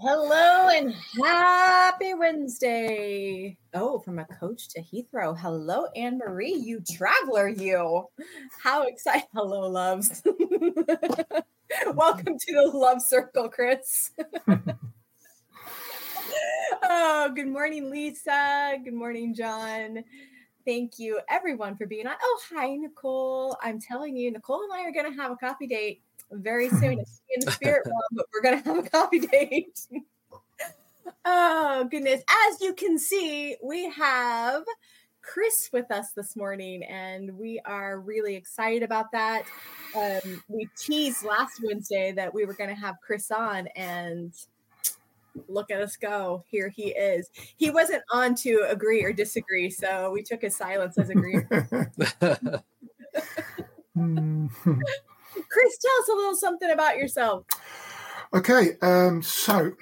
Hello and happy Wednesday. Oh, from a coach to Heathrow. Hello, Anne Marie, you traveler, you. How excited. Hello, loves. Welcome to the love circle, Chris. oh, good morning, Lisa. Good morning, John. Thank you, everyone, for being on. Oh, hi, Nicole. I'm telling you, Nicole and I are going to have a coffee date very soon. It's in the spirit realm, but we're going to have a coffee date. oh, goodness. As you can see, we have Chris with us this morning, and we are really excited about that. Um, we teased last Wednesday that we were going to have Chris on, and look at us go. Here he is. He wasn't on to agree or disagree, so we took his silence as agreement. Chris, tell us a little something about yourself. Okay, um, so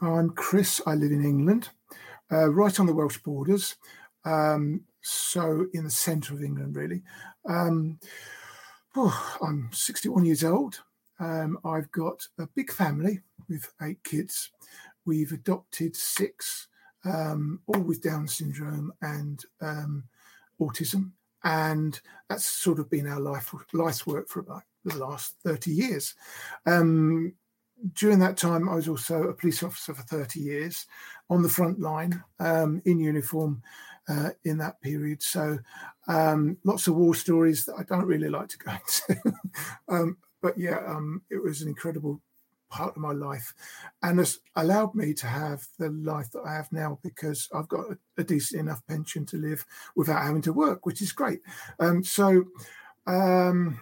I'm Chris. I live in England, uh, right on the Welsh borders. Um, so in the centre of England, really. Um, oh, I'm 61 years old. Um, I've got a big family with eight kids. We've adopted six, um, all with Down syndrome and um, autism, and that's sort of been our life life's work for about the last 30 years. Um, during that time, I was also a police officer for 30 years on the front line um, in uniform uh, in that period. So, um, lots of war stories that I don't really like to go into. um, but yeah, um, it was an incredible part of my life and has allowed me to have the life that I have now because I've got a, a decent enough pension to live without having to work, which is great. Um, so, um,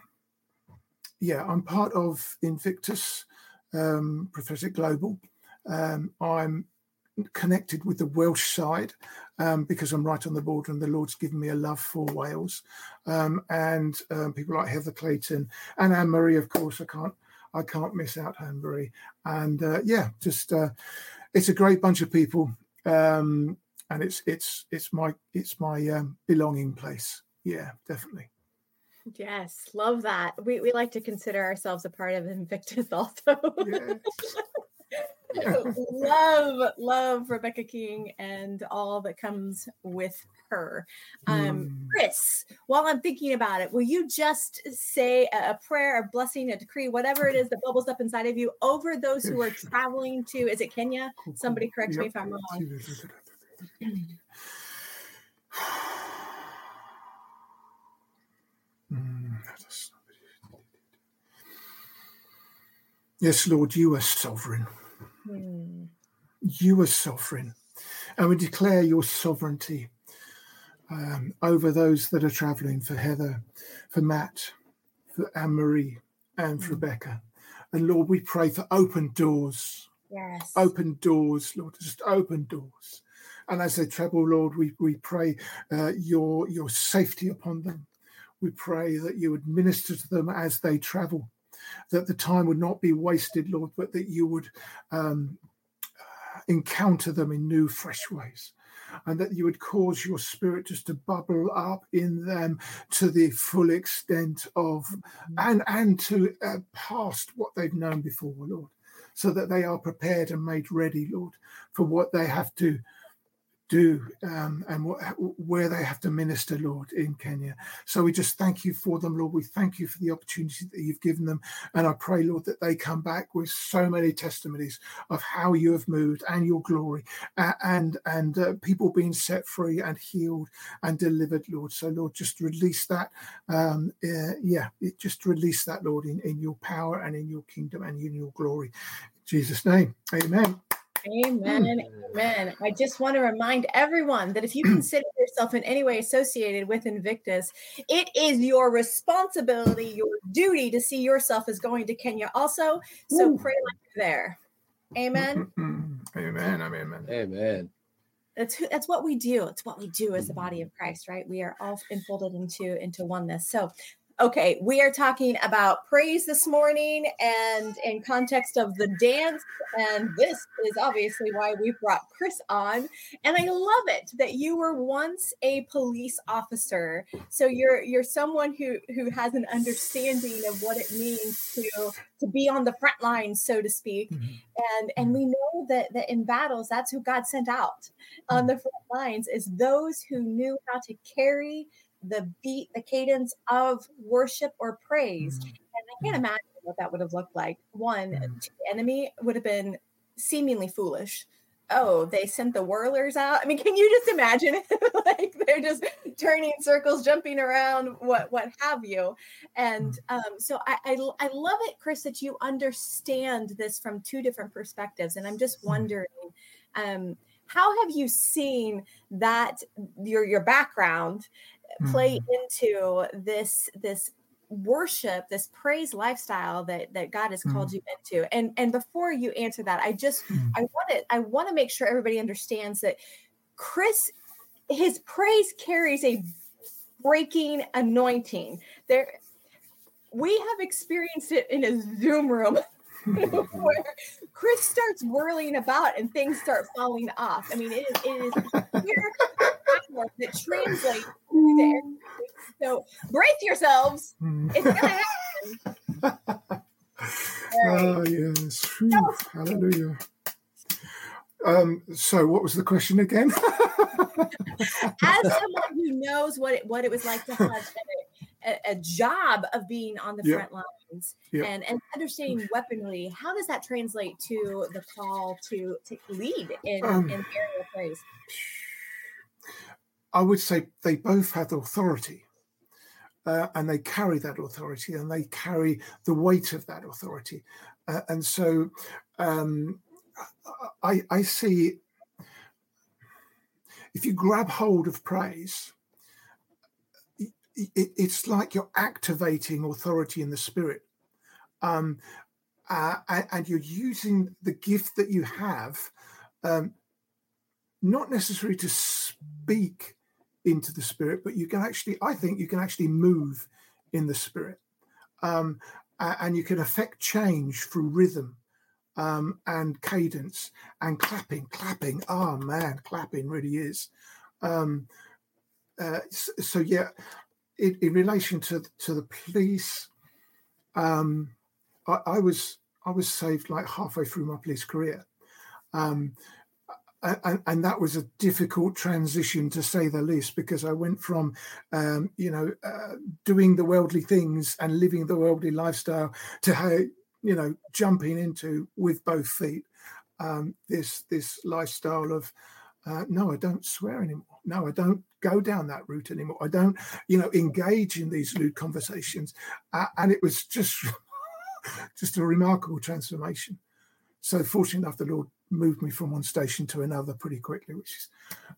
yeah, I'm part of Invictus um, Prophetic Global. Um, I'm connected with the Welsh side um, because I'm right on the border, and the Lord's given me a love for Wales. Um, and um, people like Heather Clayton and Anne Marie, of course, I can't I can't miss out Anne Marie. And uh, yeah, just uh, it's a great bunch of people, um, and it's it's it's my it's my belonging place. Yeah, definitely. Yes, love that. We we like to consider ourselves a part of Invictus also. Yes. love, love Rebecca King and all that comes with her. Um, mm. Chris, while I'm thinking about it, will you just say a, prayer, a blessing, a decree, whatever it is that bubbles up inside of you over those who are traveling to, is it Kenya? Somebody correct me if I'm wrong. yes, Lord, you are sovereign. Mm. You are sovereign. And we declare your sovereignty um, over those that are traveling for Heather, for Matt, for Anne Marie, and for mm. Rebecca. And Lord, we pray for open doors. Yes. Open doors, Lord, just open doors. And as they travel, Lord, we, we pray uh, your, your safety upon them. We pray that you administer to them as they travel, that the time would not be wasted, Lord, but that you would um, encounter them in new, fresh ways. And that you would cause your spirit just to bubble up in them to the full extent of, mm-hmm. and and to uh, past what they've known before, Lord, so that they are prepared and made ready, Lord, for what they have to do um, and what, where they have to minister, Lord, in Kenya. So we just thank you for them, Lord. We thank you for the opportunity that you've given them. And I pray, Lord, that they come back with so many testimonies of how you have moved and your glory and, and uh, people being set free and healed and delivered, Lord. So, Lord, just release that. Um, uh, yeah, just release that, Lord, in, in your power and in your kingdom and in your glory. In Jesus' name, amen. Amen. Hmm. Amen. I just want to remind everyone that if you consider yourself in any way associated with Invictus, it is your responsibility, your duty to see yourself as going to Kenya also. So Ooh. pray like you're there. Amen. amen. Amen. Amen. That's who, that's what we do. It's what we do as the body of Christ, right? We are all enfolded into into oneness. So Okay, we are talking about praise this morning and in context of the dance. And this is obviously why we brought Chris on. And I love it that you were once a police officer. So you're you're someone who who has an understanding of what it means to to be on the front lines, so to speak. Mm-hmm. And and we know that that in battles, that's who God sent out on the front lines is those who knew how to carry the beat, the cadence of worship or praise. Mm-hmm. And I can't mm-hmm. imagine what that would have looked like. One, mm-hmm. to the enemy would have been seemingly foolish. Oh, they sent the whirlers out. I mean, can you just imagine it? like they're just turning circles, jumping around, what what have you? And mm-hmm. um, so I, I I love it, Chris, that you understand this from two different perspectives. And I'm just mm-hmm. wondering, um, how have you seen that your your background play mm-hmm. into this this worship this praise lifestyle that that god has called mm. you into and and before you answer that i just mm. i want to i want to make sure everybody understands that chris his praise carries a breaking anointing there we have experienced it in a zoom room where chris starts whirling about and things start falling off i mean it is it is power that translates so brace yourselves. Hmm. It's gonna happen. Oh yes. Whew, hallelujah. Um, so what was the question again? As someone who knows what it what it was like to have a, a job of being on the yep. front lines yep. and, and understanding weaponry, how does that translate to the call to, to lead in, um, in area of praise? I would say they both have authority. Uh, and they carry that authority and they carry the weight of that authority. Uh, and so um, I, I, see if you grab hold of praise, it, it's like you're activating authority in the spirit. Um, uh, and you're using the gift that you have, um, not necessarily to speak into the spirit, but you can actually, I think, you can actually move in the spirit, um, and you can affect change through rhythm um, and cadence and clapping. Clapping, oh man, clapping really is. Um, uh, so, yeah, in, in, relation to to the police, um, I, I was I was saved like halfway through my police career. Um, and, and, that was a difficult transition to say the least because I went from, um, you know, uh, doing the worldly things and living the worldly lifestyle to how, you know, jumping into with both feet um, this this lifestyle of, uh, no, I don't swear anymore. No, I don't go down that route anymore. I don't, you know, engage in these lewd conversations, uh, and it was just just a remarkable transformation. So, fortunate enough, the Lord moved me from one station to another pretty quickly, which is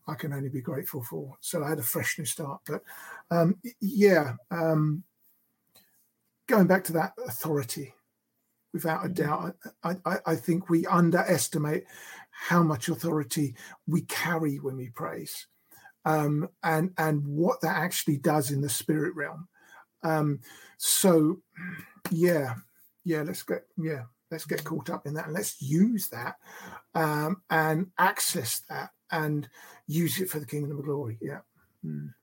I can only be grateful for. So I had a fresh new start. But um, yeah, um, going back to that authority, without a mm-hmm. doubt, I, I, I, think we underestimate how much authority we carry when we praise, um, and and what that actually does in the spirit realm. Um, so yeah, yeah, let's get yeah let's get caught up in that and let's use that um, and access that and use it for the kingdom of glory. Yeah. Mm.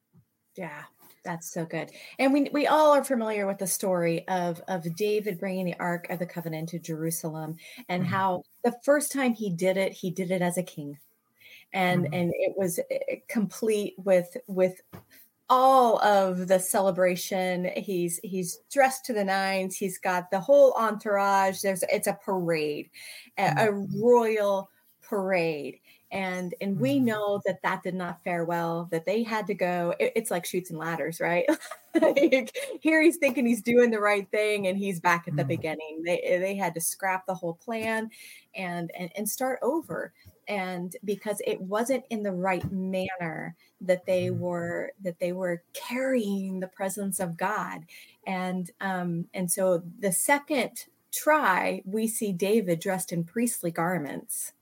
Yeah. That's so good. And we we all are familiar with the story of of David bringing the ark of the covenant to Jerusalem and mm-hmm. how the first time he did it he did it as a king. And mm-hmm. and it was eh, complete with with all of the celebration. He's he's dressed to the nines. He's got the whole entourage. There's it's a parade, a, a mm-hmm. royal parade. And and we mm-hmm. know that that did not fare well. That they had to go. It, it's like Chutes and Ladders, right? like, here he's thinking he's doing the right thing, and he's back at the mm-hmm. beginning. They they had to scrap the whole plan, and and and start over and because it wasn't in the right manner that they mm. were that they were carrying the presence of god and um and so the second try we see david dressed in priestly garments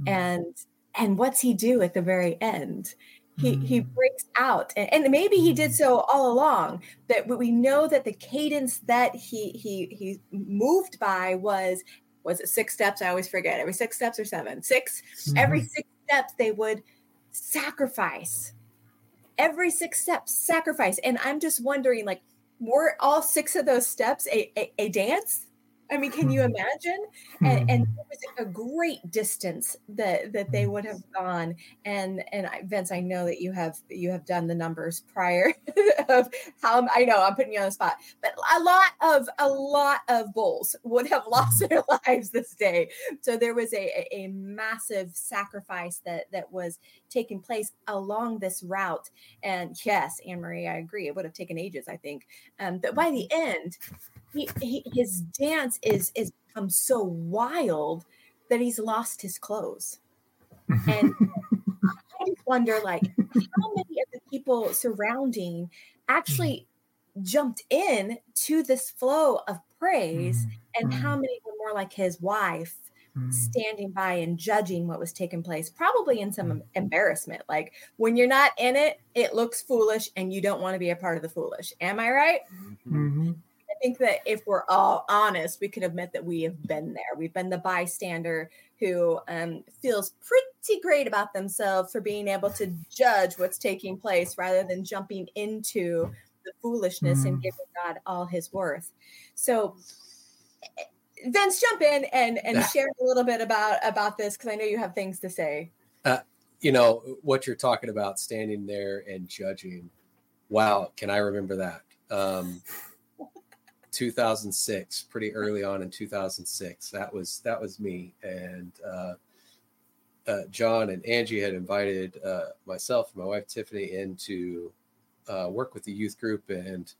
mm-hmm. and and what's he do at the very end he he mm. breaks out and, and, maybe he did so all along that we know that the cadence that he he he moved by was was it six steps? I always forget. Every six steps or seven? 6 mm-hmm. every six steps they would sacrifice. Every six steps sacrifice. And i'm just wondering like were all six of those steps a, a, a dance I mean, can you mm-hmm. imagine? And, and mm-hmm. it was a great distance that that they would have gone. And and I, Vince, I know that you have you have done the numbers prior of how I know I'm putting you on the spot, but a lot of a lot of bulls would have lost their lives this day. So there was a a massive sacrifice that that was taking place along this route. And yes, Anne Marie, I agree. It would have taken ages, I think. Um, but by the mm-hmm. end he, he, his dance is is become so wild that he's lost his clothes. And I just wonder, like, how many of the people surrounding actually jumped in to this flow of praise, and how mm-hmm. many were more like his wife mm-hmm. standing by and judging what was taking place, probably in some embarrassment. Like when you're not in it, it looks foolish and you don't want to be a part of the foolish. Am I right? Mm-hmm think that if we're all honest, we could admit that we have been there. We've been the bystander who um, feels pretty great about themselves for being able to judge what's taking place rather than jumping into the foolishness mm. and giving God all his worth. So, eh, Vince, jump in and and share a little bit about about this because I know you have things to say. Uh, you know what you're talking about, standing there and judging. Wow, can I remember that? Um, 2006, pretty early on in 2006. That was that was me, and uh, uh, John and Angie had invited uh, myself and my wife Tiffany in to uh, work with the youth group, and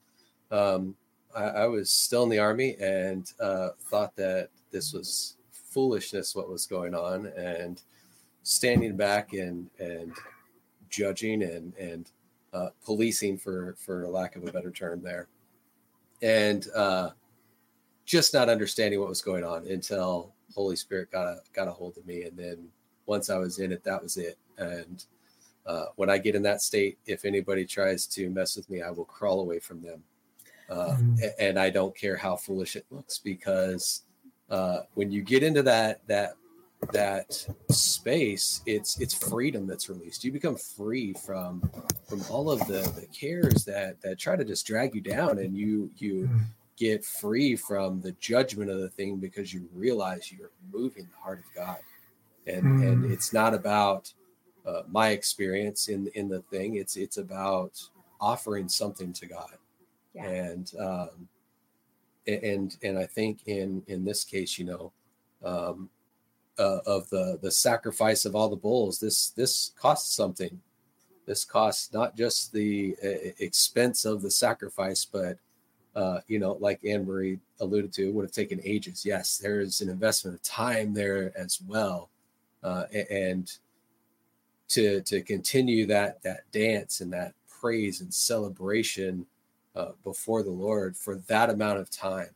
um, I, I, was still in the army and uh, thought that this was foolishness what was going on, and standing back and and judging and and uh, policing for for lack of a better term there and uh, just not understanding what was going on until Holy Spirit got a got a hold of me, and then once I was in it, that was it. And uh, when I get in that state, if anybody tries to mess with me, I will crawl away from them, uh, mm. and I don't care how foolish it looks because uh, when you get into that that that space it's it's freedom that's released you become free from from all of the the cares that that try to just drag you down and you you mm. get free from the judgment of the thing because you realize you're moving the heart of god and mm. and it's not about uh, my experience in in the thing it's it's about offering something to god yeah. and um and and i think in in this case you know um uh, of the the sacrifice of all the bulls. This this costs something. This costs not just the uh, expense of the sacrifice, but uh, you know, like Anne Marie alluded to, would have taken ages. Yes, there is an investment of time there as well, uh, and to to continue that that dance and that praise and celebration uh, before the Lord for that amount of time.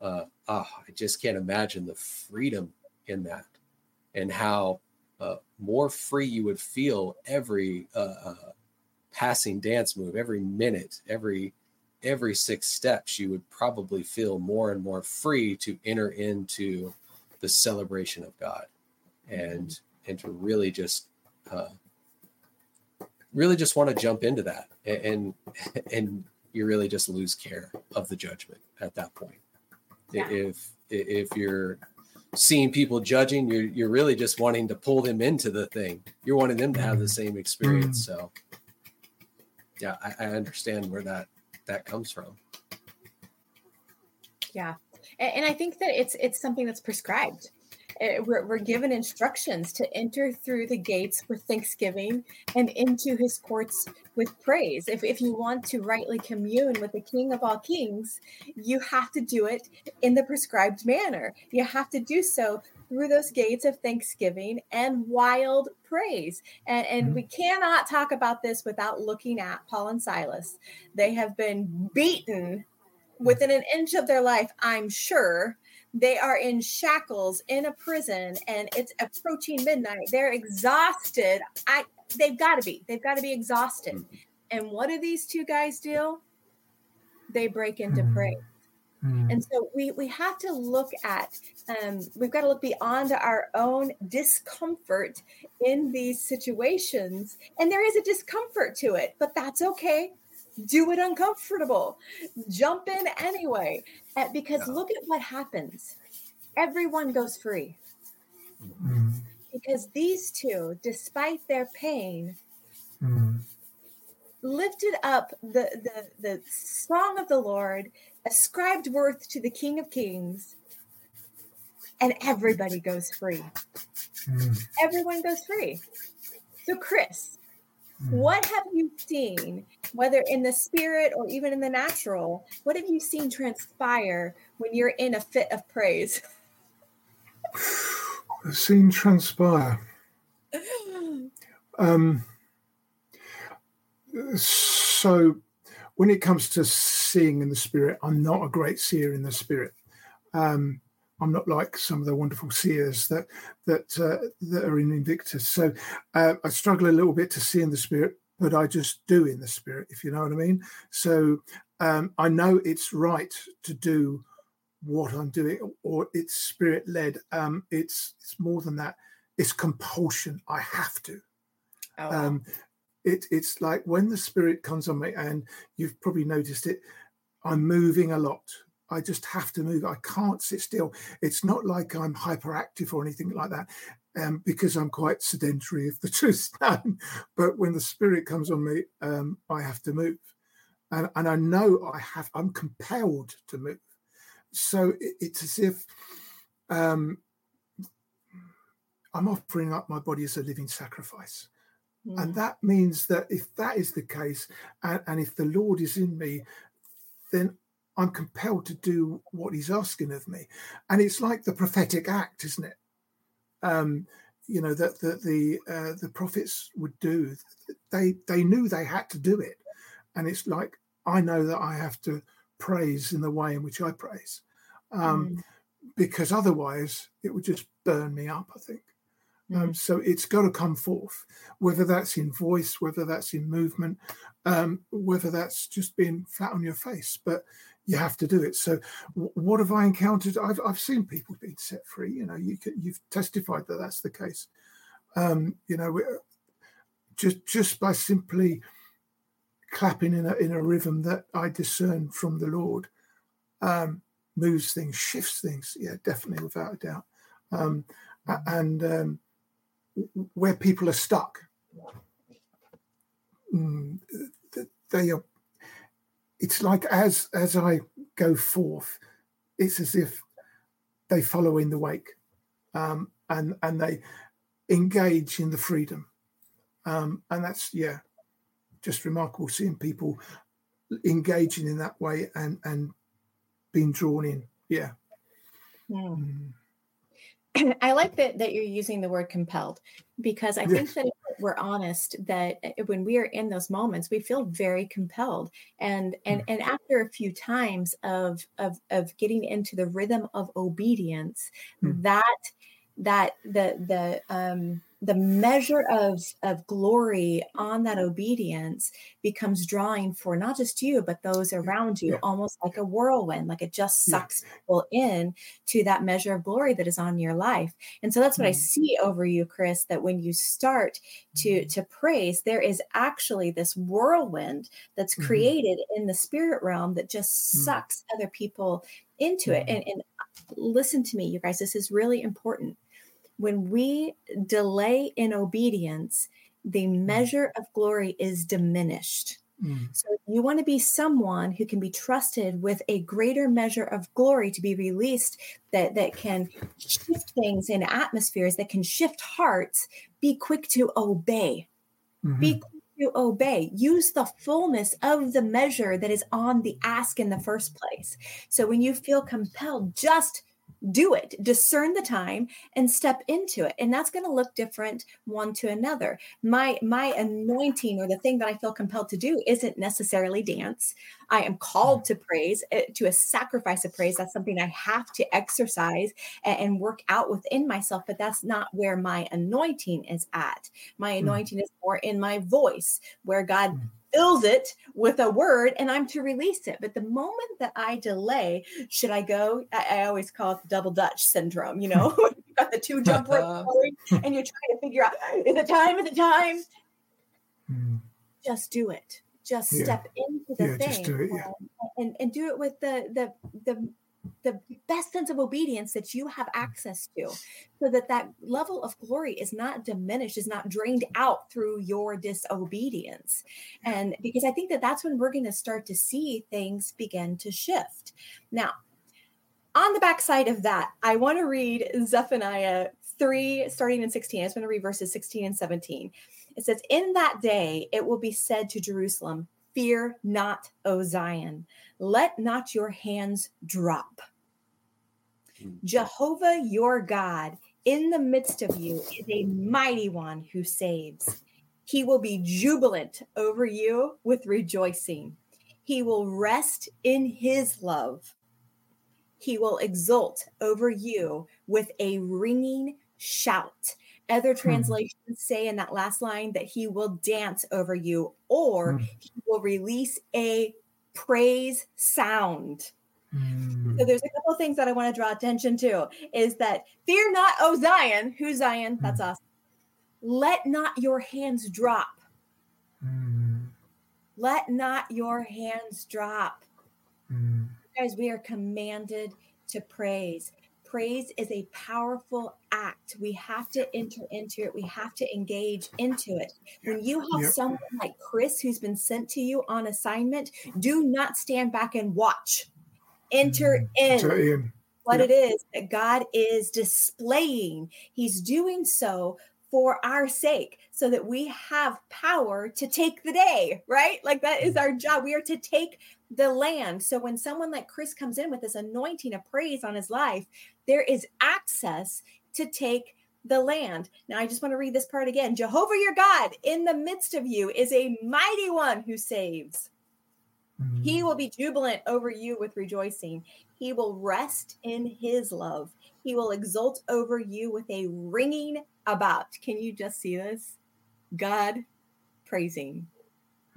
Uh, oh, I just can't imagine the freedom in that and how uh, more free you would feel every uh, uh, passing dance move every minute every every six steps you would probably feel more and more free to enter into the celebration of god and and to really just uh, really just want to jump into that and, and and you really just lose care of the judgment at that point yeah. if if you're seeing people judging, you're you're really just wanting to pull them into the thing. You're wanting them to have the mm. same experience. Mm. So yeah, I, I understand where that that comes from. Yeah. And, and I think that it's it's something that's prescribed. Eh, we're, we're given instructions to enter through the gates with thanksgiving and into his courts with praise. If, if you want to rightly commune with the King of all kings, you have to do it in the prescribed manner. You have to do so through those gates of thanksgiving and wild praise. And, and we cannot talk about this without looking at Paul and Silas. They have been beaten within an inch of their life, I'm sure, they are in shackles in a prison and it's approaching midnight. They're exhausted. I they've got to be. They've got to be exhausted. Mhm. And what do these two guys do? They break into Mm. praise. Mm. And so we we have to look at um, we've got to look beyond our own discomfort in these situations, and there is a discomfort to it, but that's okay. Do it uncomfortable, jump in anyway, Uh, because look at what happens. Everyone goes free Mm. because these two, despite their pain, Mm. lifted up the, the the song of the Lord, ascribed worth to the King of Kings, and everybody goes free. Mm. Everyone goes free. So, Chris. What have you seen, whether in the spirit or even in the natural? What have you seen transpire when you're in a fit of praise? I've seen transpire. Um, so, when it comes to seeing in the spirit, I'm not a great seer in the spirit. Um, I'm not like some of the wonderful seers that that uh, that are in Invictus. So uh, I struggle a little bit to see in the spirit, but I just do in the spirit, if you know what I mean. So um, I know it's right to do what I'm doing, or it's spirit led. Um, it's it's more than that. It's compulsion. I have to Oh, um it, it's like when the spirit comes on me and you've probably noticed it i'm moving a lot i just have to move. I can't sit still. It's not like i'm hyperactive or anything like that um, because i'm quite sedentary if the truth's known. But when the spirit comes on me um, i have to move. And, and i know i have i'm compelled to move. So it, it's as if um, i'm offering up my body as a living sacrifice. Mm, and that means that if that is the case, and, and if the Lord is in me, then I'm compelled to do what He's asking of me. And it's like the prophetic act, isn't it? Um, you know that the the uh, the prophets would do. They they knew they had to do it, and it's like I know that I have to praise in the way in which I praise, um, mm, because otherwise it would just burn me up. I think. Um, so it's got to come forth, whether that's in voice, whether that's in movement, um, whether that's just being flat on your face. But you have to do it. So w- what have I encountered? I've I've seen people being set free. You know, you you've testified that that's the case. Um, you know, just just by simply clapping in a in a rhythm that I discern from the Lord, um, moves things, shifts things. Yeah, definitely, without a doubt. Um, and um, where people are stuck, mm, they are. It's like as as I go forth, it's as if they follow in the wake, um, and and they engage in the freedom, um, and that's yeah, just remarkable seeing people engaging in that way and and being drawn in. Yeah. mm. Mm. I like that that you're using the word compelled because I think that we're honest that uh, when we are in those moments we feel very compelled and and and after a few times of of of getting into the rhythm of obedience Hmm. that that the the um the measure of of glory on that obedience becomes drawing for not just you but those around you Yeah. almost like a whirlwind like it just Yeah. sucks people in to that measure of glory that is on your life and so that's what i Mm. see over you chris that when you start to to praise there is actually this whirlwind that's Mhm. created in the spirit realm that just Mm. sucks other people into it Mhm. and, and listen to me you guys this is really important when we delay in obedience the measure of glory is diminished. Mm. so you want to be someone who can be trusted with a greater measure of glory to be released that that can shift things in atmospheres that can shift hearts be quick to obey. Mhm. be quick to obey. Use the fullness of the measure that is on the ask in the first place. So when you feel compelled just do it discern the time and step into it and that's going to look different one to another. My my anointing or the thing that i feel compelled to do isn't necessarily dance. I am called to praise eh, to a sacrifice of praise. That's something i have to exercise and work out within myself but that's not where my anointing is at. My hmm. anointing is more in my voice where god mm fills it with a word and I'm to release it. But the moment that I delay, should I go? I, I always call it the double Dutch syndrome. You know, you've got the two jump ropes and you're trying to figure out is it time? Is it time? Mm. Just do it. Just yeah. step into the yeah, thing it, yeah. and, and do it with the the the the best sense of obedience that you have mm. access to so that that level of glory is not diminished is not drained out through your disobedience. And because i think that that's when we're going to start to see things begin to shift. Now on the backside of that i want to read zephaniah 3 starting in 16 i just want to read verses 16 and 17 it says in that day it will be said to jerusalem fear not o zion let not your hands drop. Hmm. Jehovah your God in the midst of you is a mighty one who saves. He will be jubilant over you with rejoicing. He will rest in his love. He will exult over you with a ringing shout. Other hmm. translations say in that last line that he will dance over you, or hmm. he will release a praise sound. So there's a couple of things that I want to draw attention to is that fear not, O Zion, who's Zion? That's mm. us. Let not your hands drop. Mm. Let not your hands drop. Mm. Guys, we are commanded to praise praise is a powerful act. We have to enter into it. We have to engage into it. When you have yep. someone like Chris who's been sent to you on assignment, do not stand back and watch. Enter mm-hmm. in. in. What yep. it is that God is displaying. He's doing so for our sake so that we have power to take the day, right? Like that is our job. We are to take the land. So when someone like Chris comes in with this anointing of praise on his life, there is access to take the land. Now, I just want to read this part again. Jehovah your God in the midst of you is a mighty one who saves. Mm-hmm. He will be jubilant over you with rejoicing. He will rest in his love. He will exult over you with a ringing about. Can you just see this? God praising.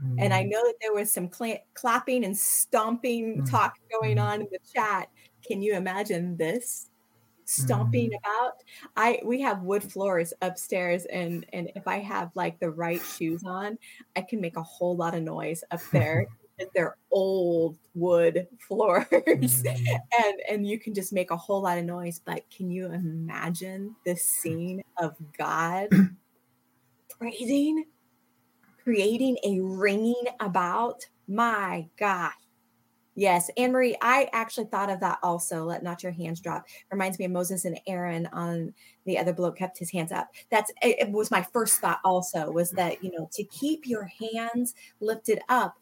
Mm-hmm. And I mm-hmm. know that there was some cl- clapping and stomping mm-hmm. talk going mm-hmm. on in the chat. Can you imagine this? Stomping mm. about. I we have wood floors upstairs and and if I have like the right shoes on, I can make a whole lot of noise up there. they're old wood floors mm. and and you can just make a whole lot of noise but can you imagine the scene of god praising creating a ringing about my gosh Yes, Anne Marie, I actually thought of that also. Let not your hands drop. Reminds me of Moses and Aaron on the other bloke kept his hands up. That's it was my first thought also was that, you know, to keep your hands lifted up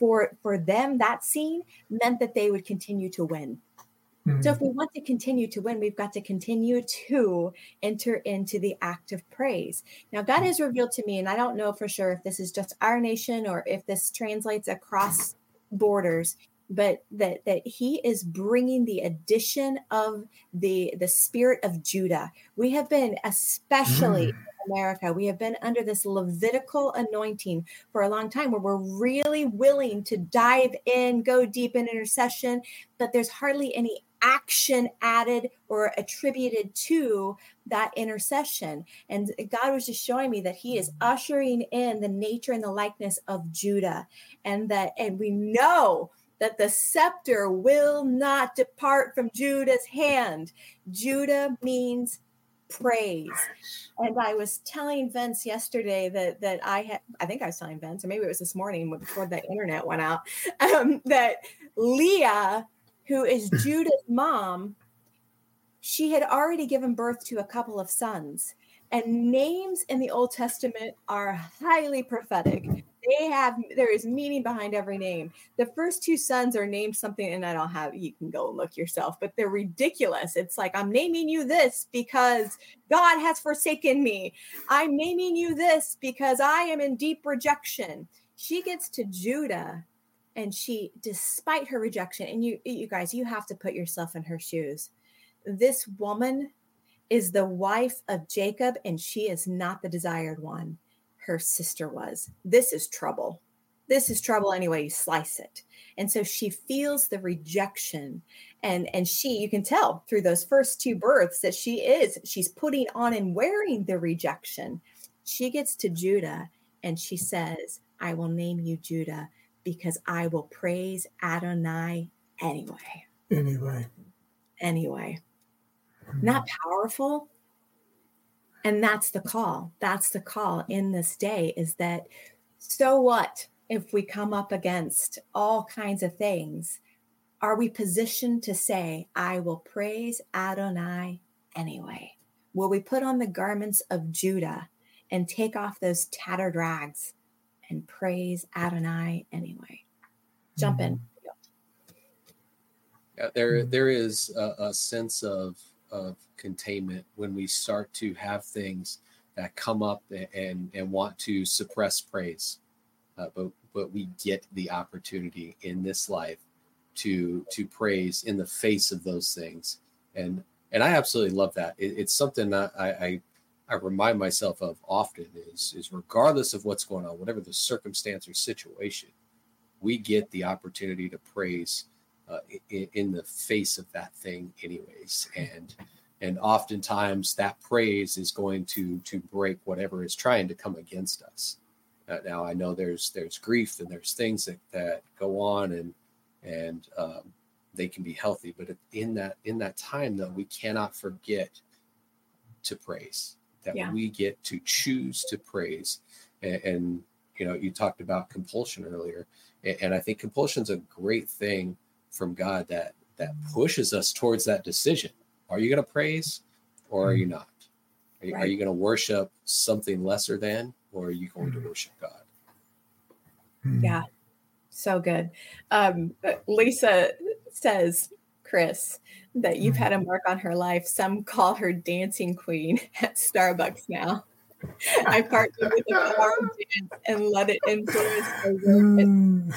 for for them that scene meant that they would continue to win. Mm-hmm. So if mm-hmm. we want to continue to win, we've got to continue to enter into the act of praise. Now, God has revealed to me, and I don't know for sure if this is just our nation or if this translates across borders but that that he is bringing the addition of the the spirit of Judah. We have been especially mm. America, we have been under this Levitical anointing for a long time where we're really willing to dive in, go deep in intercession, but there's hardly any action added or attributed to that intercession. And God was just showing me that He is ushering in the nature and the likeness of Judah. And that, and we know that the scepter will not depart from Judah's hand. Judah means praise. And I was telling Vince yesterday that that I had I think I was telling Vince, or maybe it was this morning before the internet went out, um, that Leah, who is Judah's mom, she had already given birth to a couple of sons. And names in the Old Testament are highly prophetic. They have there is meaning behind every name. The first two sons are named something, and I don't have you can go and look yourself, but they're ridiculous. It's like I'm naming you this because God has forsaken me. I'm naming you this because I am in deep rejection. She gets to Judah and she despite her rejection and you you guys you have to put yourself in her shoes this woman is the wife of Jacob and she is not the desired one her sister was this is trouble this is trouble anyway you slice it and so she feels the rejection and and she you can tell through those first two births that she is she's putting on and wearing the rejection she gets to Judah and she says I will name you Judah because I will praise Adonai anyway. Anyway. Anyway. Mm-hmm. Not powerful. And that's the call. That's the call in this day is that so what if we come up against all kinds of things? Are we positioned to say, I will praise Adonai anyway? Will we put on the garments of Judah and take off those tattered rags and praise Adonai anyway. Jump in. Mm-hmm. Yeah, there, there is a, a sense of of containment when we start to have things that come up and and want to suppress praise, uh, but but we get the opportunity in this life to to praise in the face of those things, and and I absolutely love that. It, it's something that I, I I remind myself of often is is regardless of what's going on, whatever the circumstance or situation, we get the opportunity to praise uh, in, in, the face of that thing, anyways, and and oftentimes that praise is going to to break whatever is trying to come against us. Uh, now I know there's there's grief and there's things that that go on and and um, they can be healthy, but in that in that time though, we cannot forget to praise that yeah. we get to choose to praise. And, and, you know, you talked about compulsion earlier, and, and I think compulsion is a great thing from God that that pushes us towards that decision. Are you going to praise, or are you mm-hmm. not? Are, right. are you going to worship something lesser than, or are you going to mm-hmm. worship God? Mm-hmm. Yeah, so good. Um, Lisa says, Chris, that you've had a mm-hmm. mark on her life. Some call her dancing queen at Starbucks now. I partnered with a farm dance and let it influence her work. And,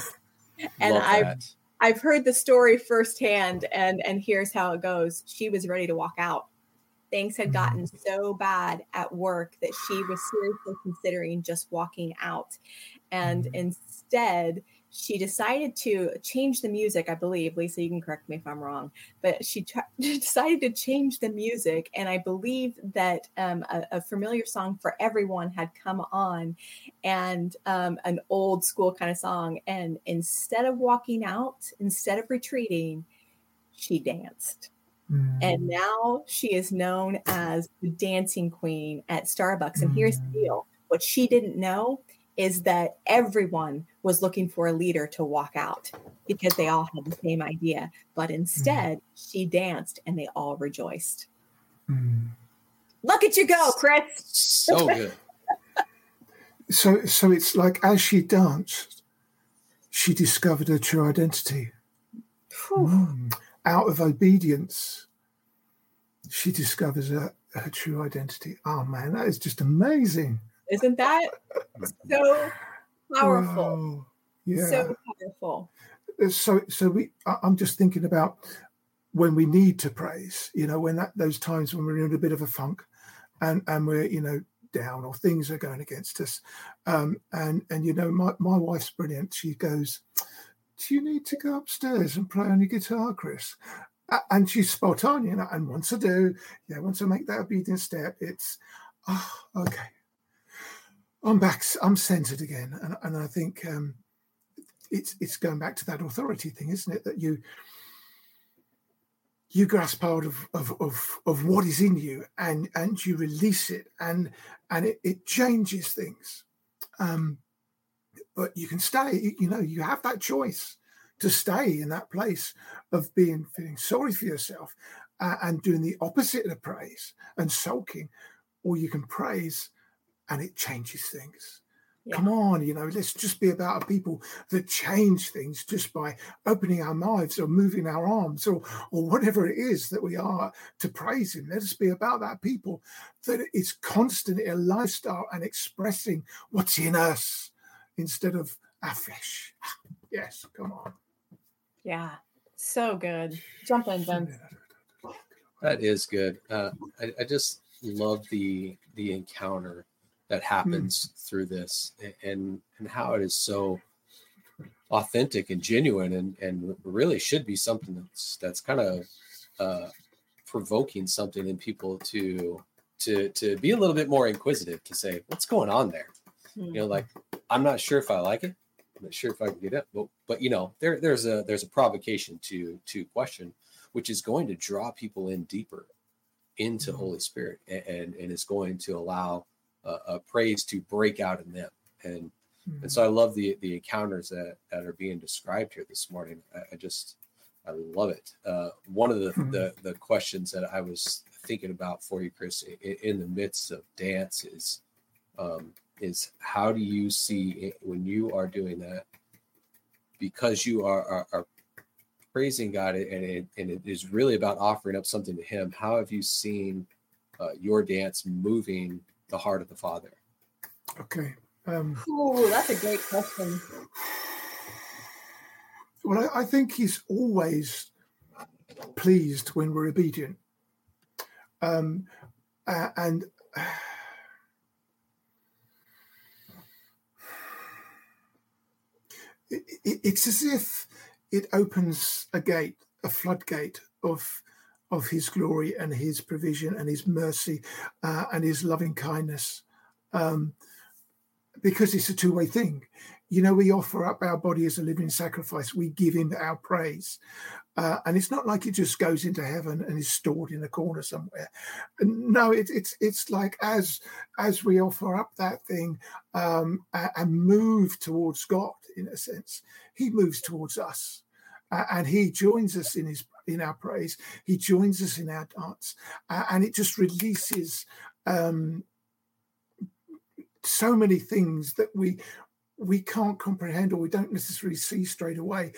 and I've I've heard the story firsthand, and and here's how it goes. She was ready to walk out. Things had gotten mm-hmm. so bad at work that she was seriously considering just walking out, and mm-hmm. instead she decided to change the music, I believe. Lisa, you can correct me if I'm wrong, but she t- decided to change the music. And I believe that um, a, a, familiar song for everyone had come on and um, an old school kind of song. And instead of walking out, instead of retreating, she danced. Mm. And now she is known as the dancing queen at Starbucks. And here's the mm. deal what she didn't know is that everyone was looking for a leader to walk out because they all had the same idea. But mm-hmm. instead, mm. she danced and they all rejoiced. Mm. Look at you go, Chris. So good. so so it's like as she danced, she discovered her true identity. Mm. Out of obedience, she discovers her, her true identity. Oh man, that is just amazing. Isn't that so powerful? Yeah. So powerful. Uh, so so we I'm just thinking about when we need to praise, you know, when that those times when we're in a bit of a funk and and we're, you know, down or things are going against us. Um, and and you know, my, my wife's brilliant. She goes, Do you need to go upstairs and play on your guitar, Chris? and she's spot on, you know. And once I do, yeah, once I make that obedient step, it's oh, okay. I'm back. I'm centered again, and, and I think um, it's it's going back to that authority thing, isn't it? That you you grasp hold of of of, of what is in you, and and you release it, and and it, it changes things. Um, but you can stay. You know, you have that choice to stay in that place of being feeling sorry for yourself uh, and doing the opposite of praise and sulking, or you can praise and it changes things. Yeah. Come on, you know, let's just be about a people that change things just by opening our mouths or moving our arms or or whatever it is that we are to praise Him. Let us be about that people that is constantly a lifestyle and expressing what's in us instead of our flesh. Yes, come on. Yeah, so good. Jump in, Ben. That is good. Uh, I, I just love the the encounter that hmm. happens mm. through this and and how it is so authentic and genuine and and really should be something that's that's kind of uh, provoking something in people to to to be a little bit more inquisitive to say what's going on there mm. you know like i'm not sure if i like it i'm not sure if i can get it but but you know there there's a there's a provocation to to question which is going to draw people in deeper into mm. holy spirit and, and and is going to allow a praise to break out in them. And mm-hmm. and so I love the the encounters that that are being described here this morning. I, I just I love it. Uh, one of the, mm-hmm. the, the questions that I was thinking about for you, Chris, in, in the midst of dance is um, is how do you see it when you are doing that? Because you are, are, are praising God and it, and it is really about offering up something to Him. How have you seen uh, your dance moving the heart of the Father? Okay. Um, oh, that's a great question. Well, I, I think he's always pleased when we're obedient. Um, uh, and uh, it, it, it's as if it opens a gate, a floodgate of of his glory and his provision and his mercy uh, and his loving kindness. Um, because it's a two-way thing. You know we offer up our body as a living sacrifice. We give him our praise. Uh, and it's not like it just goes into heaven and is stored in a corner somewhere. No it, it's it's like as as we offer up that thing um, and move towards god in a sense he moves towards us. Uh, and he joins us in his in our praise. He joins us in our dance, uh, and it just releases um, so many things that we we can't comprehend or we don't necessarily see straight away,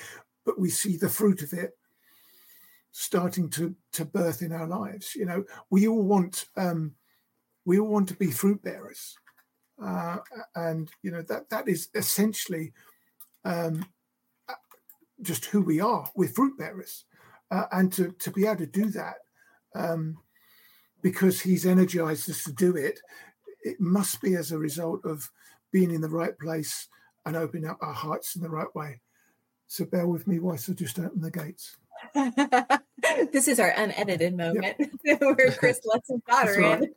but we see the fruit of it starting to to birth in our lives. You know, we all want um, we all want to be fruit bearers, uh, and you know that that is essentially um, just who we are. We're fruit bearers uh, and to to be able to do that um, because he's energized us to do it it must be as a result of being in the right place and opening up our hearts in the right way. So bear with me whilst i just open the gates. This is our unedited moment. Yep. where chris lets his daughter in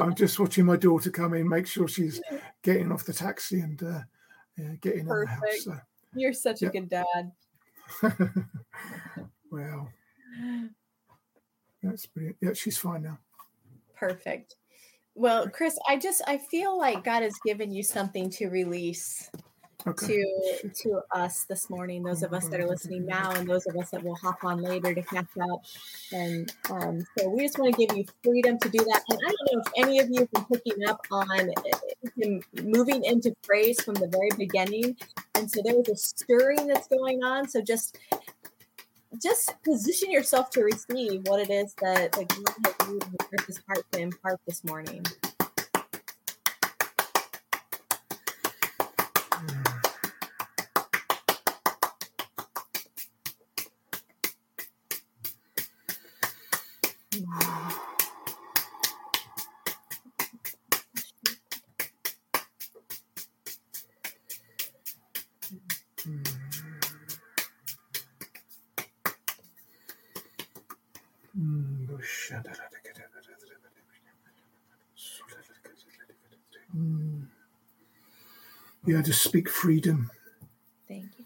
i'm just watching my daughter come in make sure she's getting off the taxi and uh, yeah, getting Perfect. in the house so. you're such a good dad well, that's brilliant. Yeah, she's fine now. Perfect. Well, Chris, I just I feel like God has given you something to release okay. to to us this morning. Those of us that are listening now, and those of us that will hop on later to catch up. And um, so we just want to give you freedom to do that. And I don't know if any of you have been picking up on him moving into praise from the very beginning. And so there's a stirring that's going on. So just just position yourself to receive what it is that, that God has Chris's heart to impart this morning. Mm. Yeah, just speak freedom. Thank you.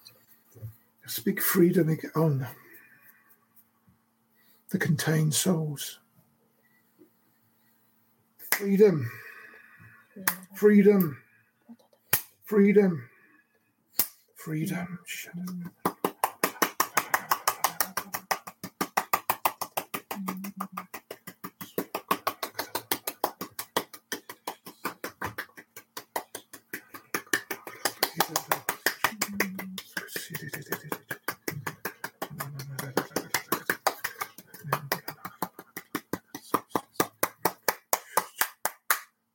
Speak freedom on the contained souls. Freedom. Freedom. Freedom. Freedom. Freedom.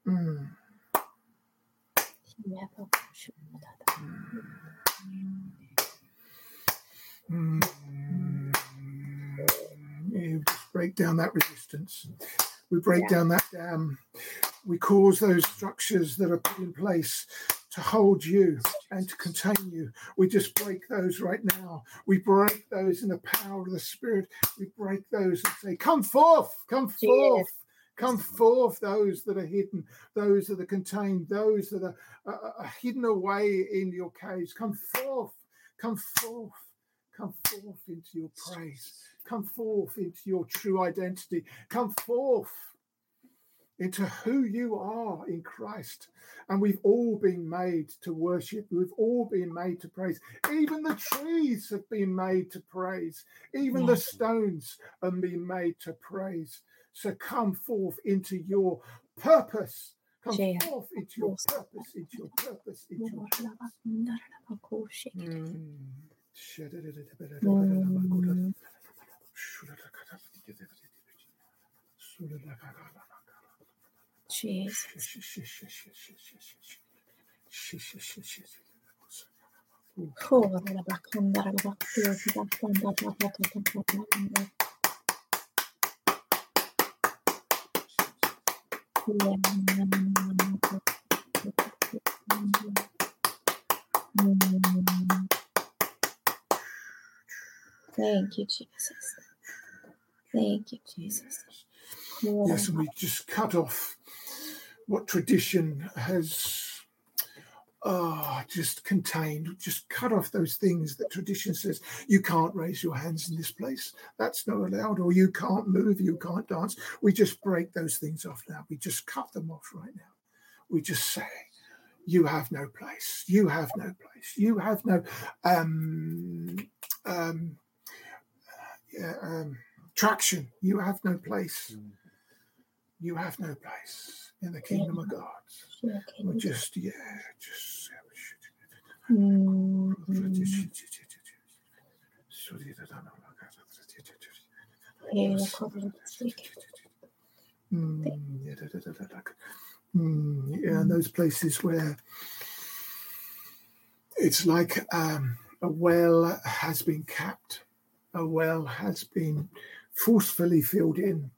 Mm. Mm. You just break down that resistance. We break Yeah. down that dam. We cause those structures that are put in place to hold you and to contain you. We just break those right now. We break those in the power of the Spirit. We break those and say, Come forth, come Yes. forth. Come forth, those that are hidden, those that are contained, those that are, are, are hidden away in your caves. Come forth, come forth, come forth into your praise. Come forth into your true identity. Come forth into who you are in Christ. And we've all been made to worship. We've all been made to praise. Even the trees have been made to praise. Even the stones have been made to praise. So come forth into your purpose. Come Yeah. forth into your purpose, into your purpose, into your purpose. Mm. Thank you, Jesus. Thank you, Jesus. Yes, we just cut off what tradition has uh, just contained. Just cut off those things that tradition says you can't raise your hands in this place. That's not allowed, or you can't move, you can't dance. We just break those things off now. We just cut them off right now. We just say, you have no place. You have no place. You have no um, um, yeah, um, traction. You have no place. You have no place in the kingdom of God. We just, yeah, just. Yeah. Mm, yeah, and those places where it's like um, a well has been capped, a well has been forcefully filled in,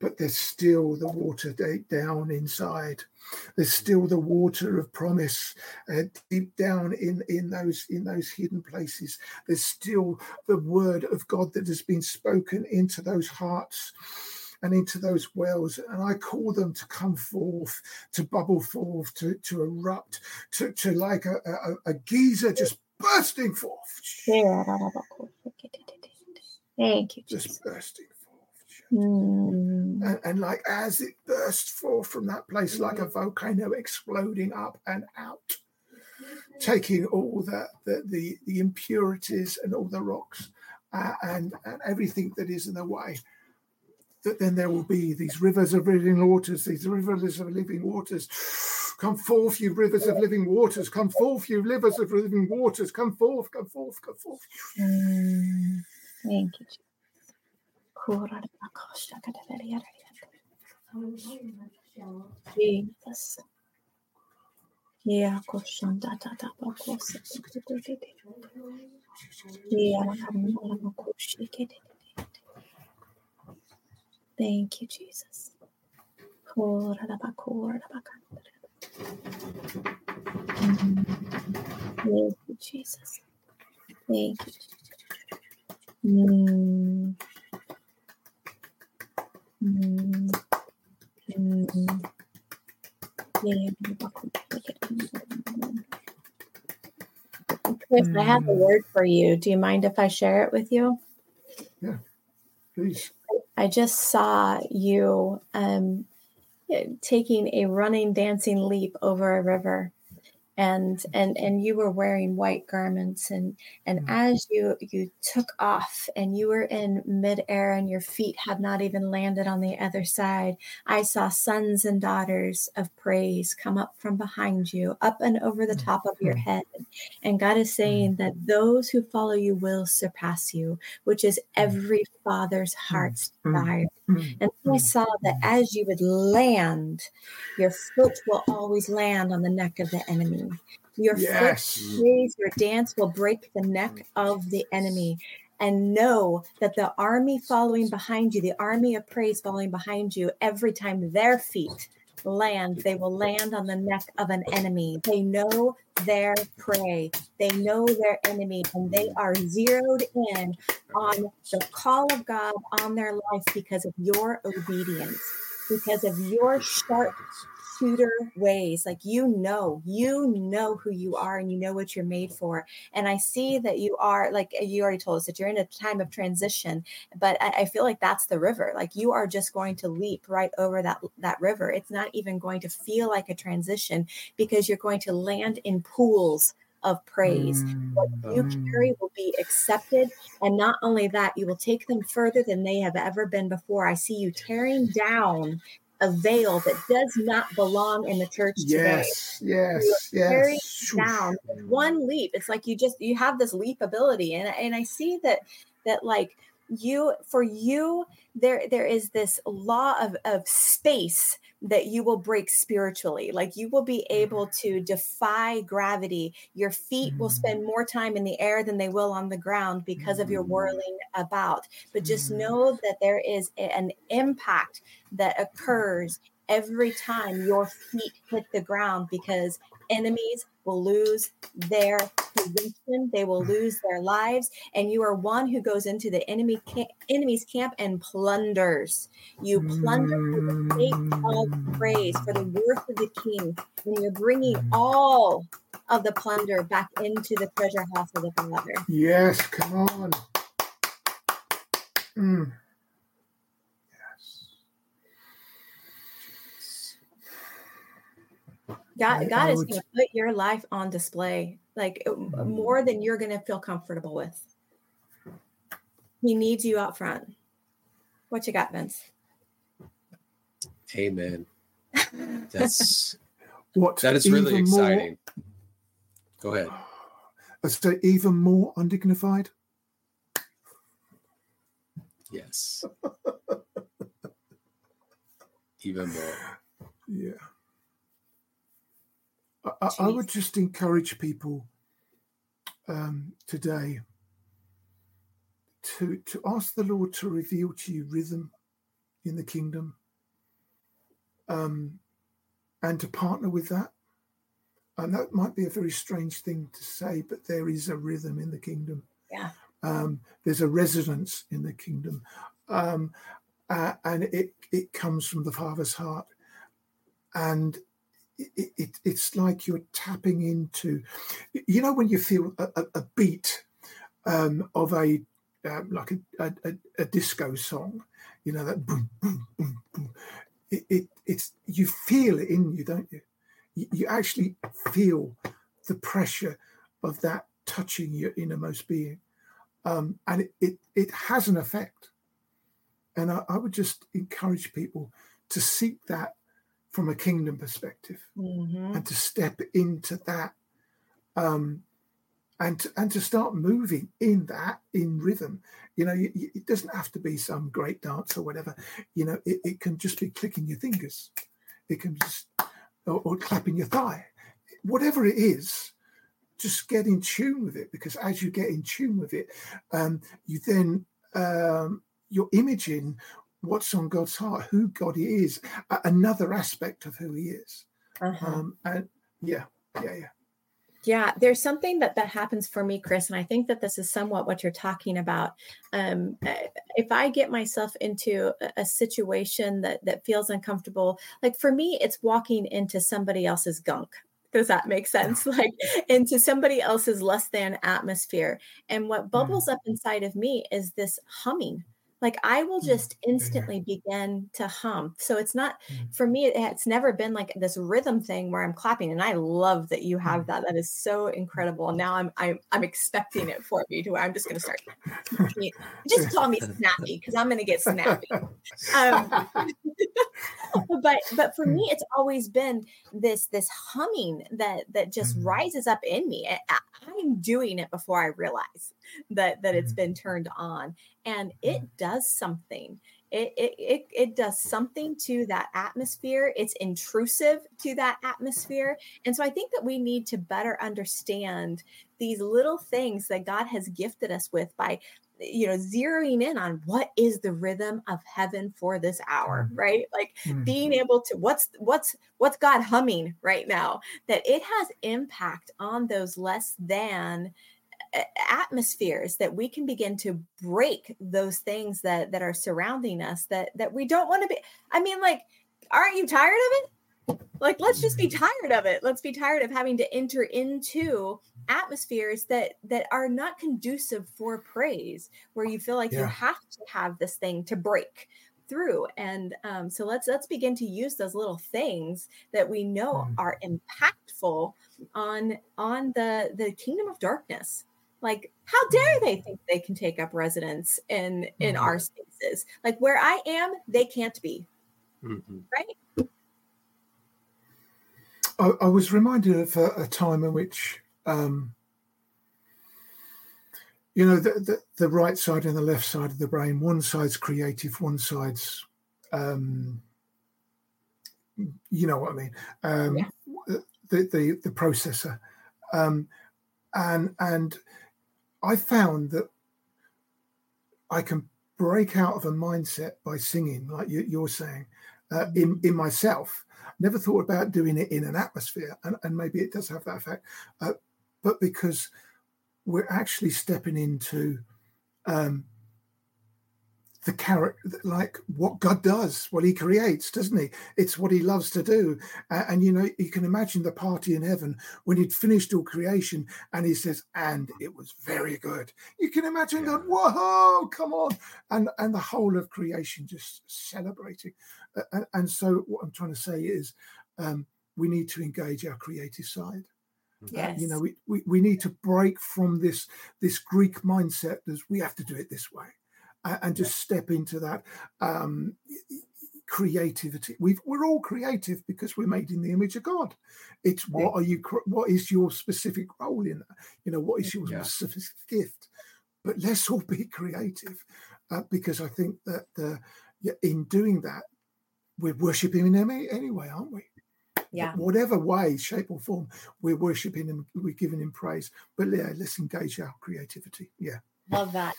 but there's still the water deep down inside. There's still the water of promise uh, deep down in in those in those hidden places. There's still the word of God that has been spoken into those hearts and into those wells. And I call them to come forth, to bubble forth, to, to erupt, to, to like a, a, a geyser just bursting forth. Thank you, Just bursting forth. Mm. And, and like as it bursts forth from that place, like a volcano exploding up and out, taking all the the, the, the impurities and all the rocks uh, and, and everything that is in the way. That then there will be these rivers of living waters, these rivers of living waters. Come forth, you rivers of living waters. Come forth, you rivers of living waters. Come forth, come forth, come forth. Mm. Thank you, Jesus. Yeah, koshanda da da ba kosa. Yeah. Thank you, Jesus. Da da. Thank you, Jesus. Thank you. Mm. Mm. Mm. Yeah, ba koshi ke de de. Chris, I have a Mm. word for you. Do you mind if I share it with you? Yeah, please. I just saw you um, taking a running, dancing leap over a river. And and and you were wearing white garments and and mm-hmm. as you you took off and you were in midair and your feet had not even landed on the other side i saw sons and daughters of praise come up from behind you up and over the mm-hmm. top of your mm-hmm. head and god is saying that those who follow you will surpass you which is every father's heart's desire Mm-hmm. and I saw that mm-hmm. as you would land, your foot will always land on the neck of the enemy. Your yes. foot your dance will break the neck of the enemy. And know that the army following behind you, the army of praise following behind you, every time their feet land, they will land on the neck of an enemy. They know their prey, they know their enemy, and they are zeroed in on the call of God on their life because of your obedience, because of your sharp shooter ways. Like you know, you know who you are and you know what you're made for. And I see that you are, like you already told us, that you're in a time of transition, but I, I feel like that's the river. Like you are just going to leap right over that, that river. It's not even going to feel like a transition because you're going to land in pools of praise. What you mm. carry will be accepted. And not only that, you will take them further than they have ever been before. I see you tearing down a veil that does not belong in the church today. yes. Yes, yes, down one leap. It's like you just you have this leap ability, and and I see that that like you for you there there is this law of of space that you will break spiritually. Like you will be able mm-hmm. to defy gravity. Your feet will mm-hmm. spend more time in the air than they will on the ground because of your mm-hmm. whirling about. But just know that there is an impact that occurs every time your feet hit the ground because enemies will lose their position they will lose their lives. And you are one who goes into the enemy camp, enemy's camp and plunders. You plunder for the sake of praise for the worth of the king. And you're bringing all of the plunder back into the treasure house of the father. Yes come on. Mm. God, God is going to put your life on display, like uh, mm-hmm. more than you're going to feel comfortable with. He needs you out front. What you got, Vince? Amen. That's what that is really exciting. More, Go ahead. I say even more undignified. Yes. even more. Yeah. I, I, would just encourage people um, today to to ask the Lord to reveal to you rhythm in the kingdom, um, and to partner with that. And that might be a very strange thing to say, but there is a rhythm in the kingdom. Yeah. Um, there's a resonance in the kingdom, um, uh, and it it comes from the Father's heart, and it, it, it's like you're tapping into, you know, when you feel a, a beat um, of a um, like a, a, a, disco song, you know that boom boom boom boom. It, it, it's you feel it in you, don't you? you? You actually feel the pressure of that touching your innermost being, um, and it, it it has an effect. And I, I would just encourage people to seek that from a kingdom perspective mm-hmm. and to step into that um, and to, and to start moving in that in rhythm. You know you, you, it doesn't have to be some great dance or whatever. You know it, it can just be clicking your fingers. It can just or, or, clapping your thigh. Whatever it is just get in tune with it because as you get in tune with it um, you then um, your imaging what's on God's heart, who God is, another aspect of who He is. Uh-huh. Um, and yeah, yeah, yeah. Yeah, there's something that that happens for me, Chris, and I think that this is somewhat what you're talking about. Um, eh, if I get myself into a, a situation that that feels uncomfortable, like for me, it's walking into somebody else's gunk. Does that make sense? Like into somebody else's less than atmosphere, and what mm. bubbles up inside of me is this humming like i will Mm. just instantly begin to hum. So it's not Mm. for me it's never been like this rhythm thing where i'm clapping and i love that you have Mm. that that is so incredible. Now i'm i'm, I'm expecting it for me to where i'm just going to start just call me snappy because i'm going to get snappy. Um, but but for me it's always been this this humming that that just rises up in me I- i'm doing it before i realize that that it's been turned on and it does something it, it it it does something to that atmosphere it's intrusive to that atmosphere and so i think that we need to better understand these little things that god has gifted us with by you know zeroing in on what is the rhythm of heaven for this hour Mm. right like Mm. being able to what's what's what's god humming right now that it has impact on those less than atmospheres that we can begin to break those things that that are surrounding us that that we don't want to be i mean like aren't you tired of it? Like let's just be tired of it. Let's be tired of having to enter into atmospheres that that are not conducive for praise where you feel like you have to have this thing to break through. And um, so let's let's begin to use those little things that we know Mm. are impactful on on the the kingdom of darkness like how dare they think they can take up residence in in Mhm. our spaces like where i am they can't be Mhm. I, I was reminded of a, a time in which, um, you know, the, the, the right side and the left side of the brain, one side's creative, one side's, um, you know what I mean, um, Yeah. the, the, the processor. Um, and, and I found that I can break out of a mindset by singing, like you, you're saying, uh, in, in myself. Never thought about doing it in an atmosphere and, and maybe it does have that effect uh, but because we're actually stepping into um, the character like what god does what he creates doesn't he? It's what he loves to do. Uh, and you know you can imagine the party in heaven when he'd finished all creation and he says and it was very good. You can imagine Yeah. god whoa come on. And and the whole of creation just celebrating. Uh, and, and so what i'm trying to say is um, we need to engage our creative side. Uh, yes you know we, we, we need to break from this this greek mindset that we have to do it this way. a- and just step into that um creativity. We've, we're all creative because we're made in the image of god. It's what are you what is your specific role in that? You know what is your Yeah. specific gift? But let's all be creative uh, because i think that yeah, in doing that we're worshiping him any- anyway aren't we? Yeah. whatever way, shape, or form, we're worshiping him, we're giving him praise. But yeah, let's engage our creativity. Yeah. love that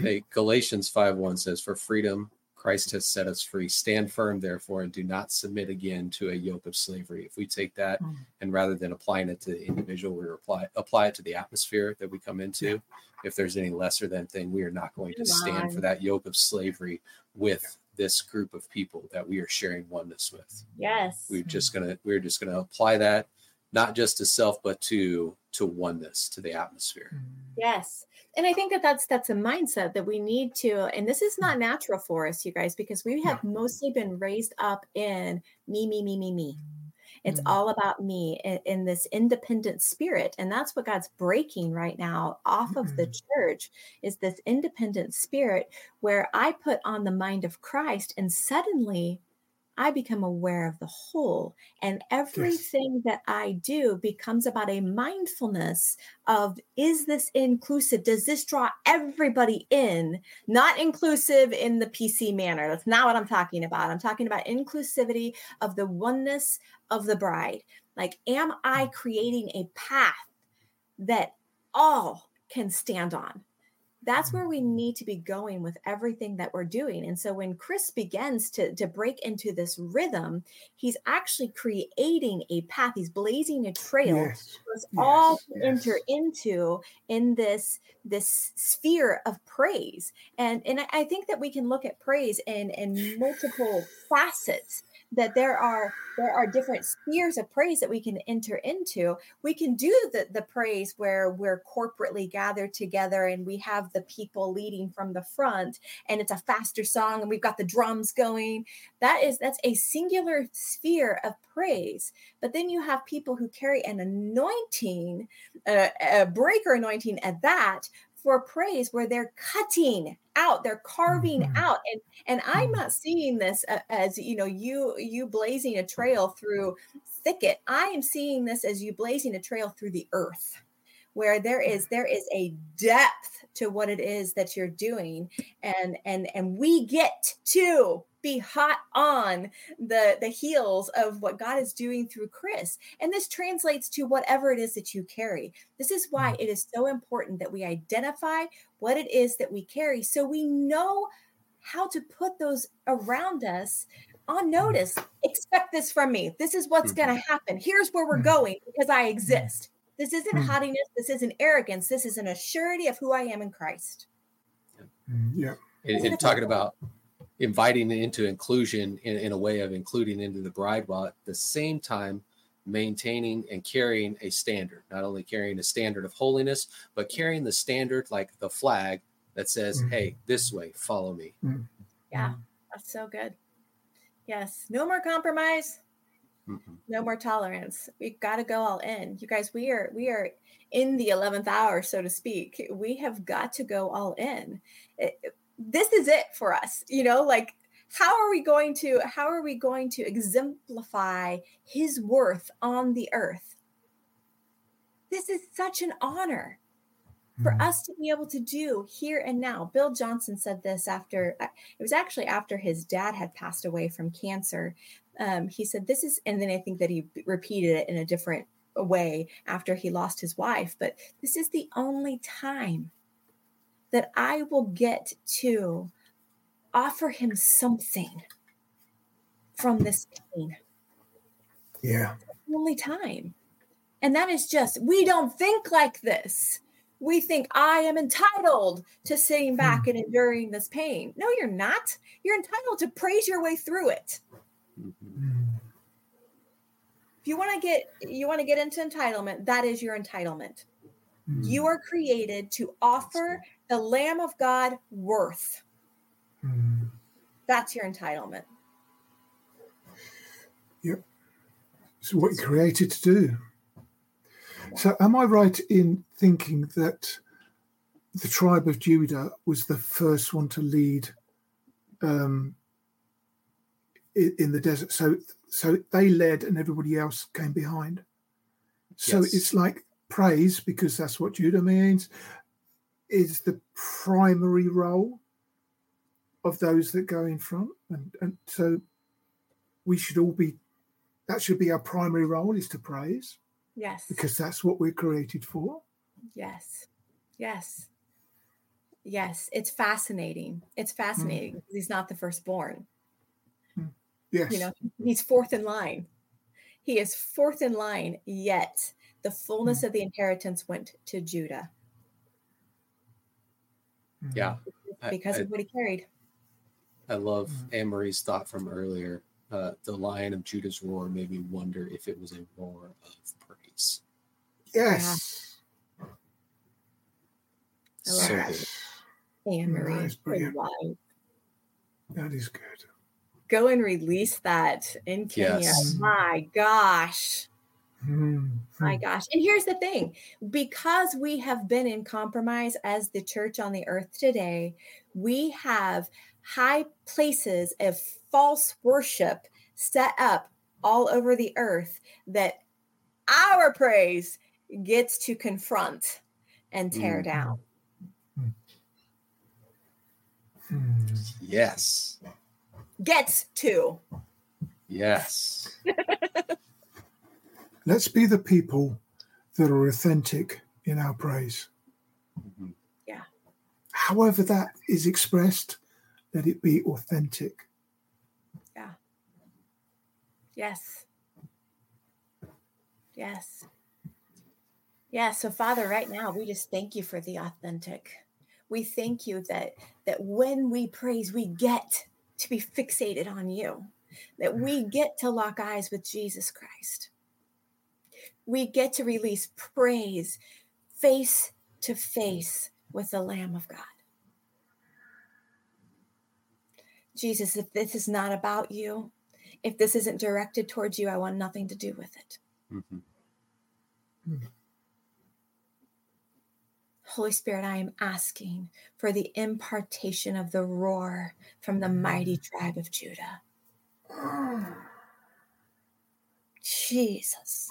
Hey, Galatians 5 1 says, For freedom, Christ has set us free. Stand firm, therefore, and do not submit again to a yoke of slavery. If we take that Mm. and rather than applying it to the individual, we apply, apply it to the atmosphere that we come into. If there's any lesser than thing, we are not going to stand for that yoke of slavery with this group of people that we are sharing oneness with. yes We're just gonna we're just gonna apply that not just to self, but to to oneness, to the atmosphere. Mm. Yes. And I think that that's that's a mindset that we need to and this is not mm. natural for us you guys because we have mostly been raised up in me me me me me. It's Mm. all about me in, in this independent spirit and that's what God's breaking right now off of the mm. church is this independent spirit where I put on the mind of Christ and suddenly I become aware of the whole, and everything that I do becomes about a mindfulness of is this inclusive? Does this draw everybody in? Not inclusive in the PC manner. That's not what I'm talking about. I'm talking about inclusivity of the oneness of the bride. Like, am I mm. creating a path that all can stand on? That's where we need to be going with everything that we're doing. And so when Chris begins to, to break into this rhythm, he's actually creating a path, he's blazing a trail Yes. for us Yes, all to yes. enter into in this this sphere of praise. And and I- I think that we can look at praise in in multiple facets that there are there are different spheres of praise that we can enter into. We can do the the praise where we're corporately gathered together and we have the people leading from the front and it's a faster song and we've got the drums going. That is that's a singular sphere of praise. But then you have people who carry an anointing uh, a breaker anointing at that for praise where they're cutting out they're carving mm-hmm. out and and i'm mm-hmm. not seeing this as you know you you blazing a trail through thicket i am seeing this as you blazing a trail through the earth where there is there is a depth to what it is that you're doing and and and we get to be hot on the the heels of what God is doing through Chris. And this translates to whatever it is that you carry. This is why mm. it is so important that we identify what it is that we carry so we know how to put those around us on mm. notice. Expect this from me. This is what's going to mm-hmm. happen. Here's where we're mm. going because I exist. This isn't haughtiness. This isn't arrogance. This is an assurity of who I am in Christ. Yeah. And, and talking about inviting into inclusion in, in a way of including into the bride while at the same time maintaining and carrying a standard not only carrying a standard of holiness but carrying the standard like the flag that says mm-hmm. hey this way follow me. Mm-hmm. yeah that's so good. Yes no more compromise. Mm-hmm. no more tolerance. We've got to go all in. You guys we are we are in the 11th hour so to speak. We have got to go all in. It, this is it for us you know like how are we going to how are we going to exemplify his worth on the earth? This is such an honor for mm-hmm. us to be able to do here and now. Bill johnson said this after uh, it was actually after his dad had passed away from cancer. Um, he said this is and then i think that he repeated it in a different way after he lost his wife but this is the only time that I will get to offer him something from this pain. Yeah. only time. And that is just, we don't think like this. We think I am entitled to sitting back hmm. and enduring this pain. No, you're not. You're entitled to praise your way through it. Mm-hmm. If you want to get you want to get into entitlement, that is your entitlement. Mm-hmm. You are created to offer the Lamb of God worth. Mm. That's your entitlement. Yep. It's what you're created to do. So, am I right in thinking that the tribe of Judah was the first one to lead um, in the desert? So, so they led, and everybody else came behind. So yes. it's like praise because that's what Judah means, is the primary role of those that go in front. And, and so we should all be, that should be our primary role is to praise. Yes. Because that's what we're created for. Yes. Yes. Yes. It's fascinating. It's fascinating mm. he's not the firstborn. Mm. Yes. You know, he's fourth in line. He is fourth in line, yet the fullness mm. of the inheritance went to Judah. Yeah. Because I, of what he carried. I love mm-hmm. Anne Marie's thought from earlier. Uh, the lion of Judah's roar made me wonder if it was a roar of praise. Yes. Yeah. So good. Anne Marie. That is good. Go and release that in Kenya. Yes. My gosh. Mm-hmm. My gosh. And here's the thing because we have been in compromise as the church on the earth today, we have high places of false worship set up all over the earth that our praise gets to confront and tear mm-hmm. down. Mm-hmm. Yes. Gets to. Yes. Let's be the people that are authentic in our praise. Mm-hmm. Yeah. However, that is expressed, let it be authentic. Yeah. Yes. Yes. Yeah. So, Father, right now, we just thank you for the authentic. We thank you that that when we praise, we get to be fixated on you that we get to lock eyes with Jesus Christ. We get to release praise face to face with the Lamb of God. Jesus, if this is not about you, if this isn't directed towards you, I want nothing to do with it. Mm-hmm. Mm-hmm. Holy Spirit, I am asking for the impartation of the roar from the mighty tribe of Judah. Jesus.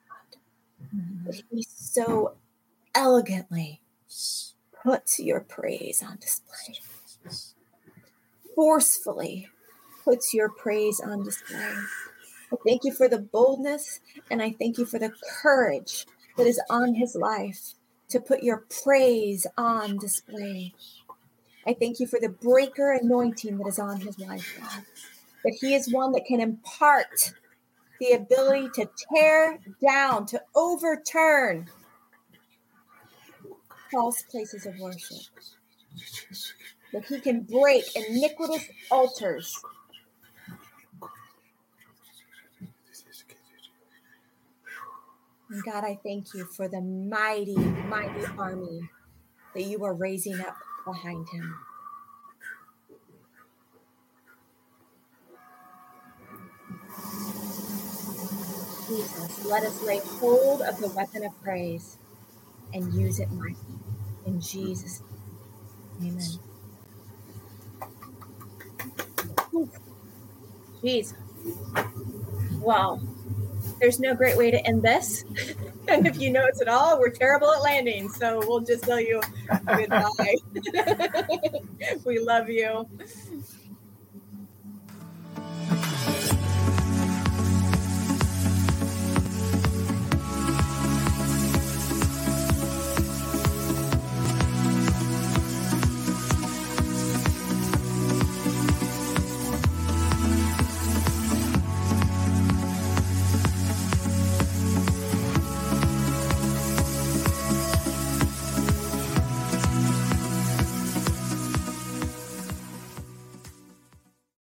He so elegantly puts your praise on display. Forcefully puts your praise on display. I thank you for the boldness and I thank you for the courage that is on his life to put your praise on display. I thank you for the breaker anointing that is on his life, God. That he is one that can impart the ability to tear down, to overturn false places of worship. That he can break iniquitous altars And God, I thank you for the mighty, mighty army that you are raising up behind him. Jesus, let us lay hold of the weapon of praise and use it mightily. In Jesus' name, amen. Jesus. Wow there's no great way to end this. and if you notice at all, we're terrible at landing. So we'll just tell you goodbye. we love you.